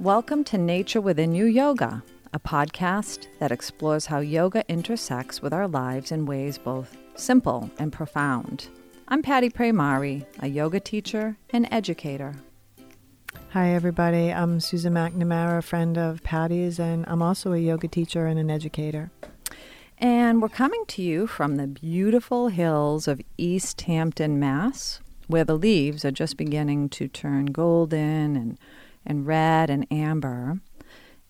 Welcome to Nature Within You Yoga, a podcast that explores how yoga intersects with our lives in ways both simple and profound. I'm Patty Praymari, a yoga teacher and educator. Hi, everybody. I'm Susan McNamara, a friend of Patty's, and I'm also a yoga teacher and an educator. And we're coming to you from the beautiful hills of Easthampton, Mass, where the leaves are just beginning to turn golden and and red and amber.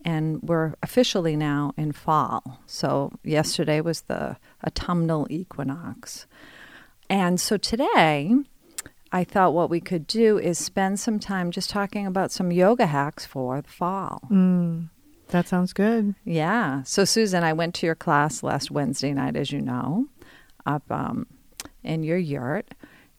And we're officially now in fall. So yesterday was the autumnal equinox. And so today, I thought what we could do is spend some time just talking about some yoga hacks for the fall. Mm, that sounds good. Yeah. So, Susan, I went to your class last Wednesday night, as you know, up um, in your yurt.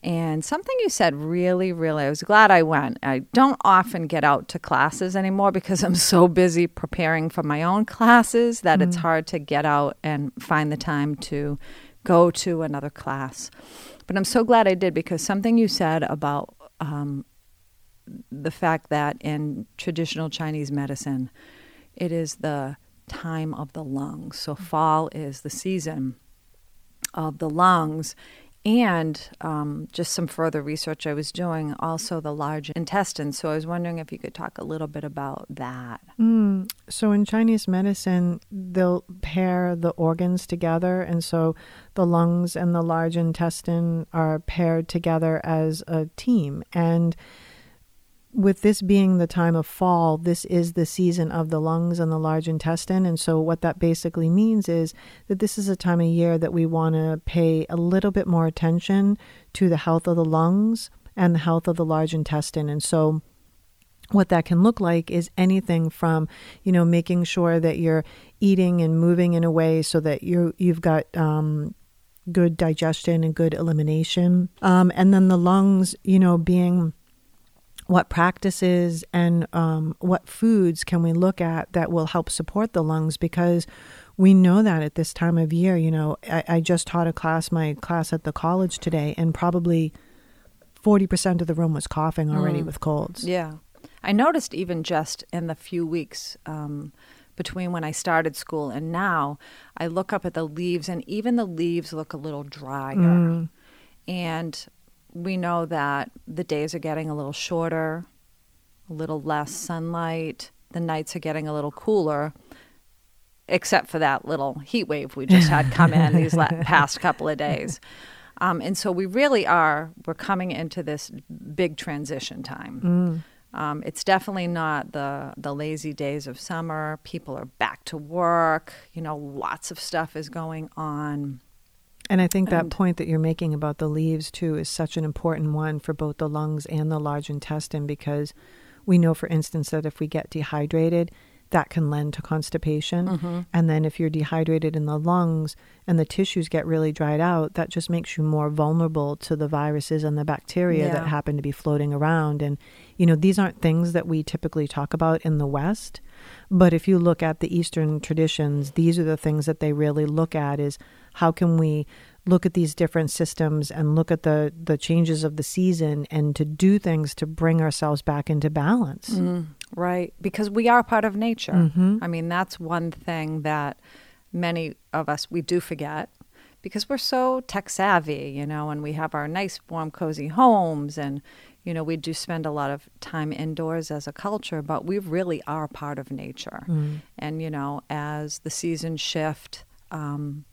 And something you said really, really, I was glad I went. I don't often get out to classes anymore because I'm so busy preparing for my own classes that mm. it's hard to get out and find the time to go to another class. But I'm so glad I did because something you said about um, the fact that in traditional Chinese medicine, it is the time of the lungs. So fall is the season of the lungs and um, just some further research I was doing, also the large intestine. So I was wondering if you could talk a little bit about that. Mm. So in Chinese medicine, they'll pair the organs together. And so the lungs and the large intestine are paired together as a team. And with this being the time of fall, this is the season of the lungs and the large intestine. And so, what that basically means is that this is a time of year that we want to pay a little bit more attention to the health of the lungs and the health of the large intestine. And so, what that can look like is anything from, you know, making sure that you're eating and moving in a way so that you you've got um, good digestion and good elimination, um, and then the lungs, you know, being what practices and um, what foods can we look at that will help support the lungs because we know that at this time of year you know I, I just taught a class my class at the college today and probably 40% of the room was coughing already mm. with colds yeah i noticed even just in the few weeks um, between when I started school and now, I look up at the leaves, and even the leaves look a little drier. Mm. And we know that the days are getting a little shorter, a little less sunlight, the nights are getting a little cooler, except for that little heat wave we just had come in these past couple of days. Um, and so we really are, we're coming into this big transition time. Mm. Um, it's definitely not the the lazy days of summer. People are back to work. You know, lots of stuff is going on. And I think that mm. point that you're making about the leaves too is such an important one for both the lungs and the large intestine because we know, for instance, that if we get dehydrated, that can lend to constipation. Mm-hmm. And then if you're dehydrated in the lungs and the tissues get really dried out, that just makes you more vulnerable to the viruses and the bacteria yeah. that happen to be floating around. And, you know, these aren't things that we typically talk about in the West. But if you look at the Eastern traditions, these are the things that they really look at is how can we look at these different systems and look at the the changes of the season and to do things to bring ourselves back into balance. Mm, right. Because we are part of nature. Mm-hmm. i mean that's one thing that many of us we do forget because we're so tech savvy you know and we have our nice warm cozy homes and you know we do spend a lot of time indoors as a culture but we really are part of nature. Mm. and you know as the seasons shift um,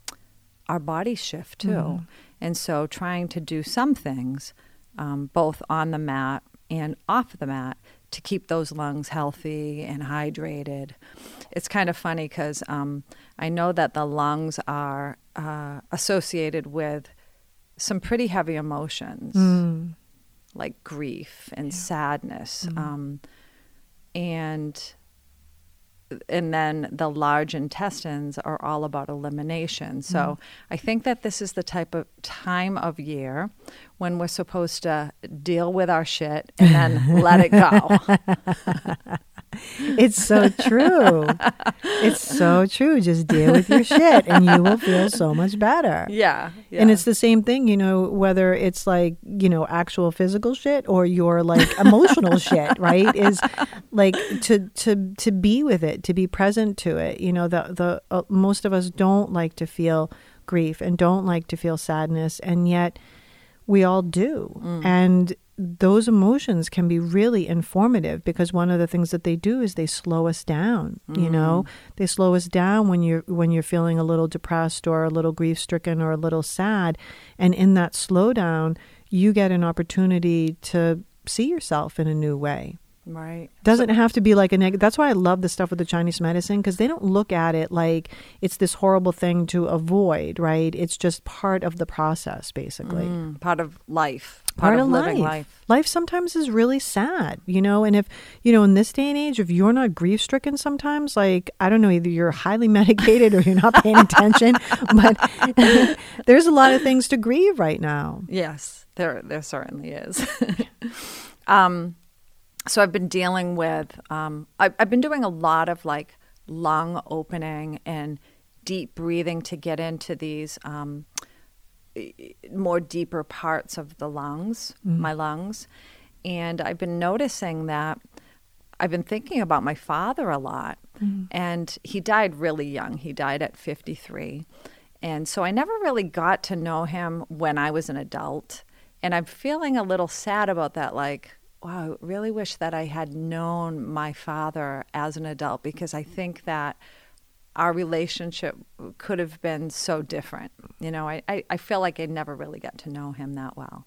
our bodies shift too. Mm-hmm. And so trying to do some things, um, both on the mat and off the mat, to keep those lungs healthy and hydrated. It's kind of funny because um, I know that the lungs are uh, associated with some pretty heavy emotions, mm. like grief and yeah. sadness. Mm. Um, and and then the large intestines are all about elimination. So mm. I think that this is the type of time of year when we're supposed to deal with our shit and then let it go. it's so true. It's so true. Just deal with your shit and you will feel so much better. Yeah, yeah. And it's the same thing, you know, whether it's like, you know, actual physical shit or your like emotional shit, right? Is like to to to be with it, to be present to it. You know, the the uh, most of us don't like to feel grief and don't like to feel sadness and yet we all do. Mm. And those emotions can be really informative because one of the things that they do is they slow us down you know Mm. they slow us down when you're when you're feeling a little depressed or a little grief stricken or a little sad and in that slowdown you get an opportunity to see yourself in a new way right. doesn't have to be like a negative that's why i love the stuff with the chinese medicine because they don't look at it like it's this horrible thing to avoid right it's just part of the process basically Mm, part of life. part, of, living life. life. Life sometimes is really sad, you know. And if you know, in this day and age, if you're not grief stricken, sometimes like I don't know, either you're highly medicated or you're not paying attention. But there's a lot of things to grieve right now. Yes, there there certainly is. um, so I've been dealing with. Um, I, I've been doing a lot of like lung opening and deep breathing to get into these um, more deeper parts of the lungs, my lungs, and I've been noticing that. I've been thinking about my father a lot, and he died really young. He died at 53. And so I never really got to know him when I was an adult. And I'm feeling a little sad about that. Like, wow, I really wish that I had known my father as an adult because I think that our relationship could have been so different. You know, I, I, I feel like I never really got to know him that well.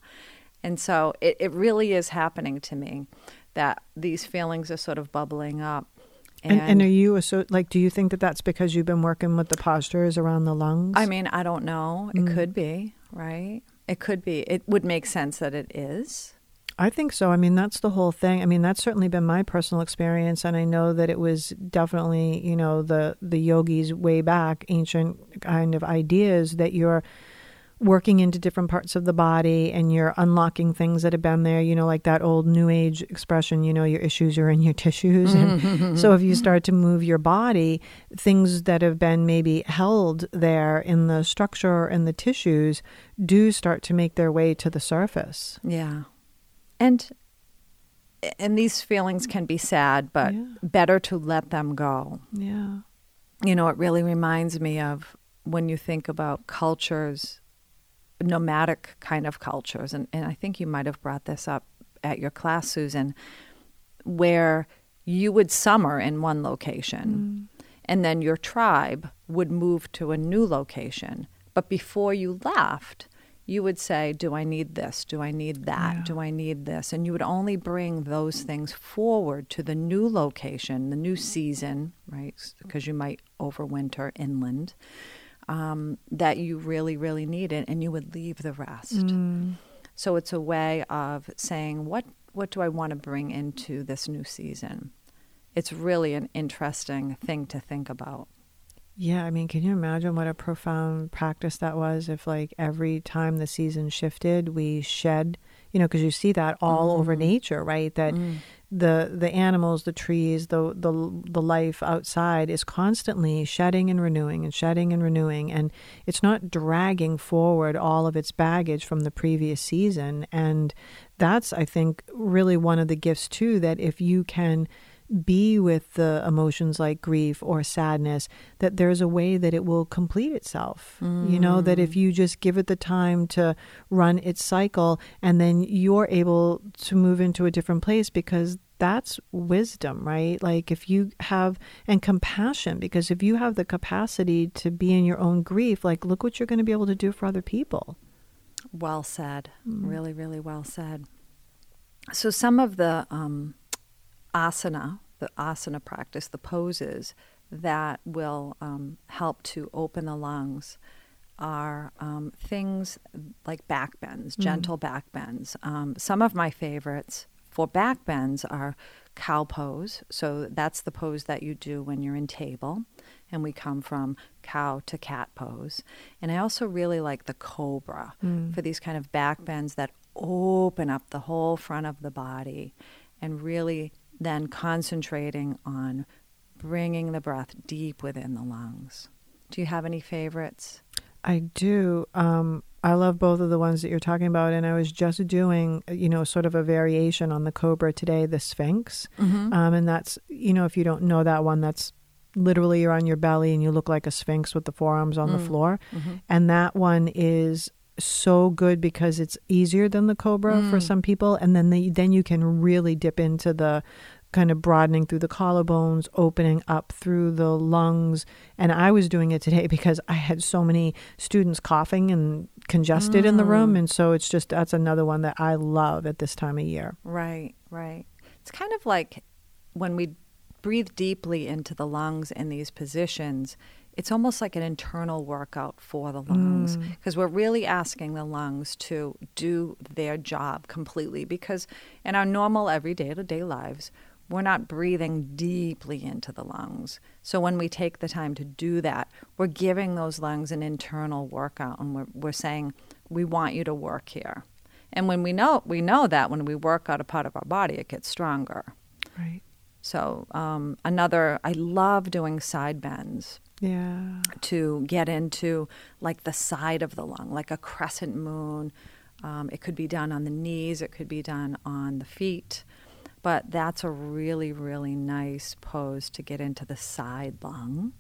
And so it, it really is happening to me that these feelings are sort of bubbling up. And, and are you a so like? Do you think that that's because you've been working with the postures around the lungs? I mean, I don't know. It mm. could be, right? It could be. It would make sense that it is. I think so. I mean, that's the whole thing. I mean, that's certainly been my personal experience, and I know that it was definitely, you know, the the yogis way back, ancient kind of ideas that you're working into different parts of the body and you're unlocking things that have been there. You know, like that old New Age expression. You know, your issues are in your tissues, and so if you start to move your body, things that have been maybe held there in the structure and the tissues do start to make their way to the surface. Yeah. And and these feelings can be sad, but Yeah. better to let them go. Yeah. You know, it really reminds me of when you think about cultures, nomadic kind of cultures, and, and I think you might have brought this up at your class, Susan, where you would summer in one location mm. and then your tribe would move to a new location. But before you left, you would say, Do I need this? Do I need that? Yeah. Do I need this? And you would only bring those things forward to the new location, the new season, right? Because you might overwinter inland um, that you really, really needed, and you would leave the rest. Mm. So it's a way of saying, what, what do I want to bring into this new season? It's really an interesting thing to think about. Yeah, I mean, can you imagine what a profound practice that was if, like, every time the season shifted, we shed, you know, because you see that all over mm. nature, right? That mm. the the animals, the trees, the the the life outside is constantly shedding and renewing and shedding and renewing, and it's not dragging forward all of its baggage from the previous season. And that's, I think, really one of the gifts too. That if you can be with the emotions like grief or sadness, that there's a way that it will complete itself. You know, that if you just give it the time to run its cycle, and then you're able to move into a different place because that's wisdom, right? Like if you have, and compassion, because if you have the capacity to be in your own grief, like look what you're going to be able to do for other people. Well said. Really, really well said. So, some of the um, asana, the asana practice, the poses that will um, help to open the lungs are um, things like back bends, gentle back bends. Um, some of my favorites for back bends are cow pose. So that's the pose that you do when you're in table. And we come from cow to cat pose. And I also really like the cobra for these kind of back bends that open up the whole front of the body and really then concentrating on bringing the breath deep within the lungs. Do you have any favorites? I do. Um, I love both of the ones that you're talking about, and I was just doing, you know, sort of a variation on the cobra today, the Sphinx, Mm-hmm. um, and that's, you know, if you don't know that one, that's literally you're on your belly and you look like a Sphinx with the forearms on the Mm. floor, Mm-hmm. and that one is so good because it's easier than the cobra for Mm. some people, and then the, then you can really dip into the kind of broadening through the collarbones, opening up through the lungs. And I was doing it today because I had so many students coughing and congested in the room. Mm. And so it's just, that's another one that I love at this time of year. Right, right. It's kind of like when we breathe deeply into the lungs in these positions, it's almost like an internal workout for the lungs Mm. because we're really asking the lungs to do their job completely because in our normal everyday to day lives, we're not breathing deeply into the lungs. So when we take the time to do that, we're giving those lungs an internal workout and we're, we're saying, we want you to work here. And when we know we know that when we work out a part of our body, it gets stronger. Right. So um, another, I love doing side bends Yeah. to get into like the side of the lung, like a crescent moon. Um, it could be done on the knees, it could be done on the feet, but that's a really, really nice pose to get into the side lung.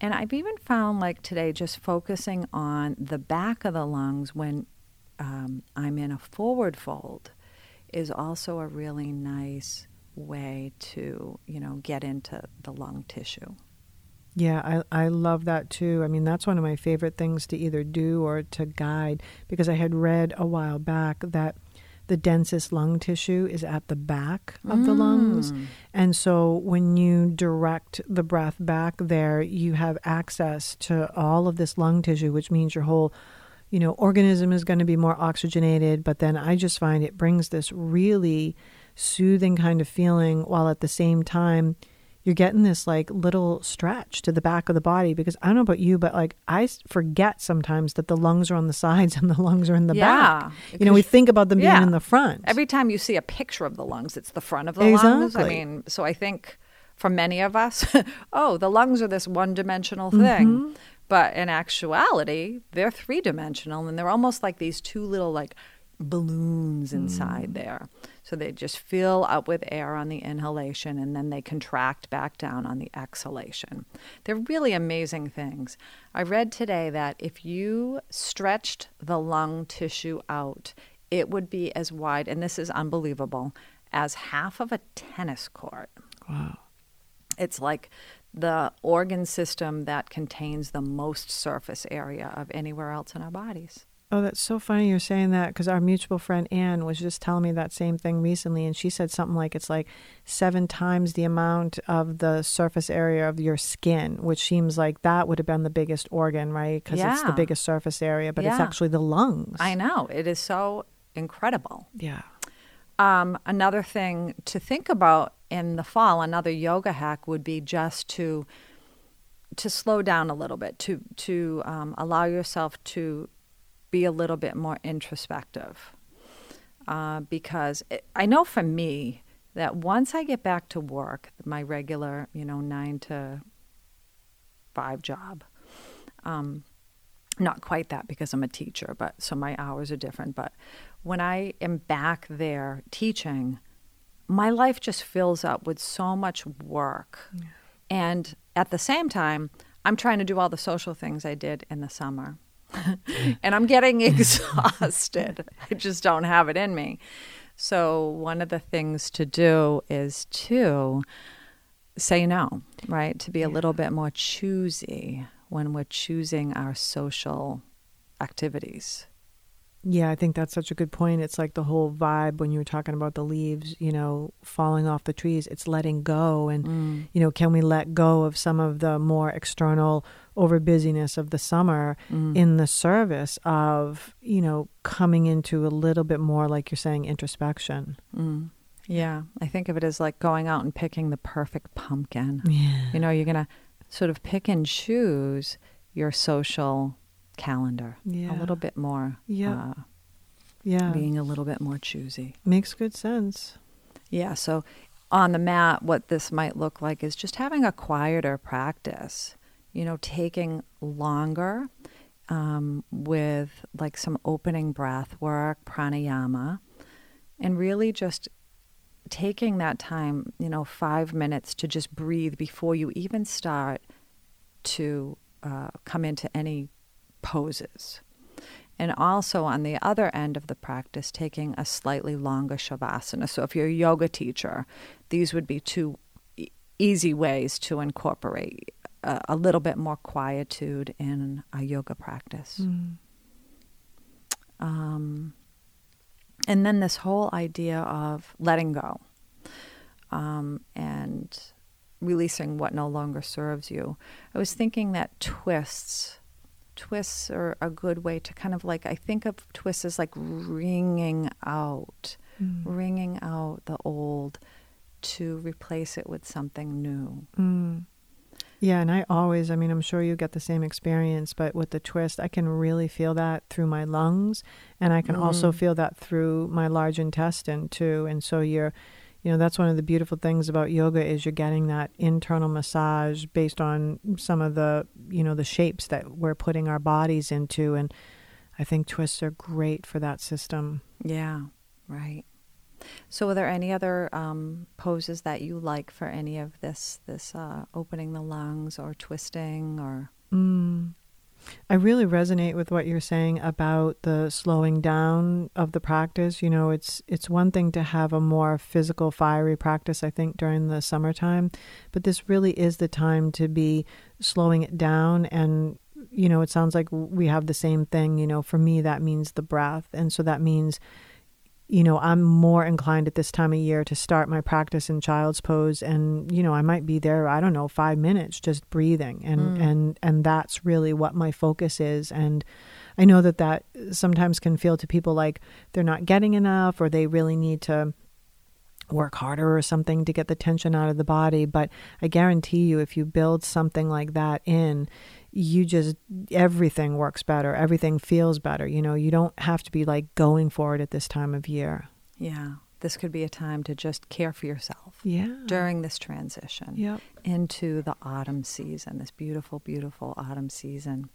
And I've even found like today, just focusing on the back of the lungs when um, I'm in a forward fold is also a really nice way to, you know, get into the lung tissue. Yeah, I, I love that too. I mean, that's one of my favorite things to either do or to guide because I had read a while back that the densest lung tissue is at the back of the lungs. Mm. And so when you direct the breath back there, you have access to all of this lung tissue, which means your whole you know organism is going to be more oxygenated but then i just find it brings this really soothing kind of feeling while at the same time you're getting this like little stretch to the back of the body because I don't know about you, but like I forget sometimes that the lungs are on the sides and the lungs are in the back. Yeah, You know, we think about them being in the front. Every time you see a picture of the lungs, it's the front of the lungs. I mean, so I think for many of us, oh, the lungs are this one dimensional thing. Mm-hmm. But in actuality, they're three dimensional and they're almost like these two little like balloons inside mm. there. So they just fill up with air on the inhalation and then they contract back down on the exhalation. They're really amazing things. I read today that if you stretched the lung tissue out, it would be as wide, and this is unbelievable, as half of a tennis court. wow. It's like the organ system that contains the most surface area of anywhere else in our bodies. Oh, that's so funny you're saying that because our mutual friend Anne was just telling me that same thing recently. And she said something like it's like seven times the amount of the surface area of your skin, which seems like that would have been the biggest organ, right? Because it's the biggest surface area, but it's actually the lungs. I know. It is so incredible. Yeah. Um, another thing to think about in the fall, another yoga hack would be just to to slow down a little bit, to to um, allow yourself to be a little bit more introspective. Uh, because it, I know for me that once I get back to work, my regular, you know, nine to five job, um, not quite that because I'm a teacher, but so my hours are different. But when I am back there teaching, my life just fills up with so much work. And at the same time, I'm trying to do all the social things I did in the summer. and I'm getting exhausted. I just don't have it in me. So, one of the things to do is to say no, right? To be a little bit more choosy when we're choosing our social activities. Yeah, I think that's such a good point. It's like the whole vibe when you were talking about the leaves, you know, falling off the trees. It's letting go. And, you know, can we let go of some of the more external over busyness of the summer in the service of, you know, coming into a little bit more, like you're saying, introspection? Mm. Yeah, I think of it as like going out and picking the perfect pumpkin. Yeah. You know, you're going to sort of pick and choose your social calendar Yeah. a little bit more. Yeah. Uh, Yeah. being a little bit more choosy. Makes good sense. Yeah, so on the mat, what this might look like is just having a quieter practice, you know, taking longer um, with like some opening breath work, pranayama, and really just taking that time, you know, five minutes to just breathe before you even start to uh, come into any poses. And also on the other end of the practice, taking a slightly longer shavasana. So if you're a yoga teacher, these would be two e- easy ways to incorporate a, a, little bit more quietude in a yoga practice. Mm. Um, and then this whole idea of letting go um, and releasing what no longer serves you. I was thinking that twists twists are a good way to kind of like I think of twists as like wringing out, mm. wringing out the old to replace it with something new. Mm. Yeah, and I always, I mean, I'm sure you get the same experience, but with the twist, I can really feel that through my lungs, and I can mm. also feel that through my large intestine too. And so you're you know that's one of the beautiful things about yoga is you're getting that internal massage based on some of the you know the shapes that we're putting our bodies into and i think twists are great for that system. Yeah right. So are there any other um, poses that you like for any of this this uh, opening the lungs or twisting or? Mm. I really resonate with what you're saying about the slowing down of the practice. You know, it's it's one thing to have a more physical fiery practice I think during the summertime, but this really is the time to be slowing it down and you know, it sounds like we have the same thing, you know, for me that means the breath. And so that means you know, I'm more inclined at this time of year to start my practice in child's pose and, you know, I might be there, I don't know, 5 minutes just breathing. And mm. and and that's really what my focus is. And I know that that sometimes can feel to people like they're not getting enough or they really need to work harder or something to get the tension out of the body, but I guarantee you if you build something like that in, you just everything works better. Everything feels better. You know you don't have to be like going for it at this time of year. Yeah. This could be a time to just care for yourself yeah. during this transition yep. into the autumn season this beautiful beautiful autumn season.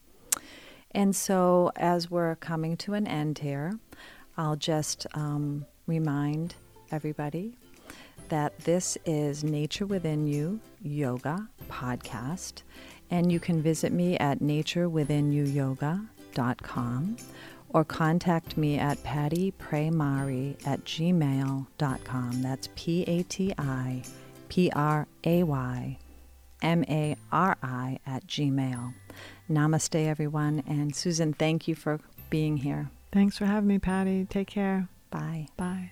And so as we're coming to an end here i'll just um, remind everybody that this is nature within you yoga podcast and you can visit me at naturewithinyouyoga.com or contact me at pattipraymari at gmail.com. That's P A T I P R A Y M A R I at gmail. Namaste, everyone. And Susan, thank you for being here. Thanks for having me, Patty. Take care. Bye. Bye.